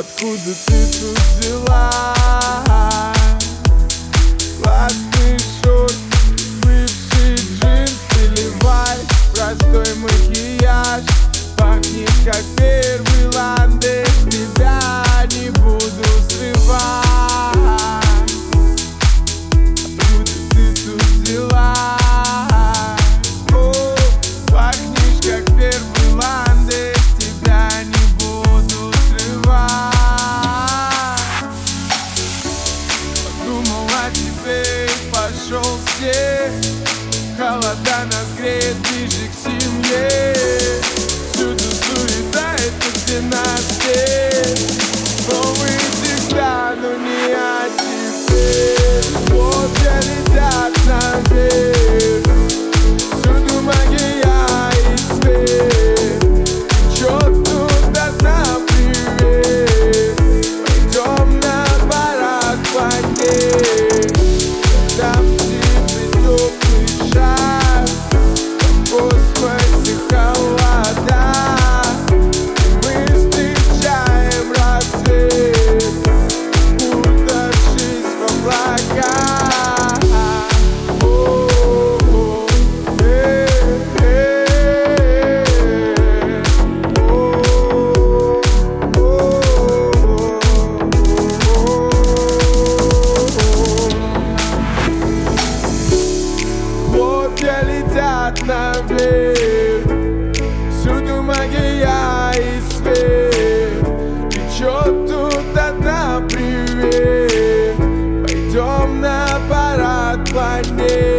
Откуда ты тут взялась? Классный шут, бывший джинсы, левай Простой макияж, пахнет как первый ландыш. Тебя не буду срывать. ela tá nas. магия и свет Течет тут одна привет. Пойдем на парад планет.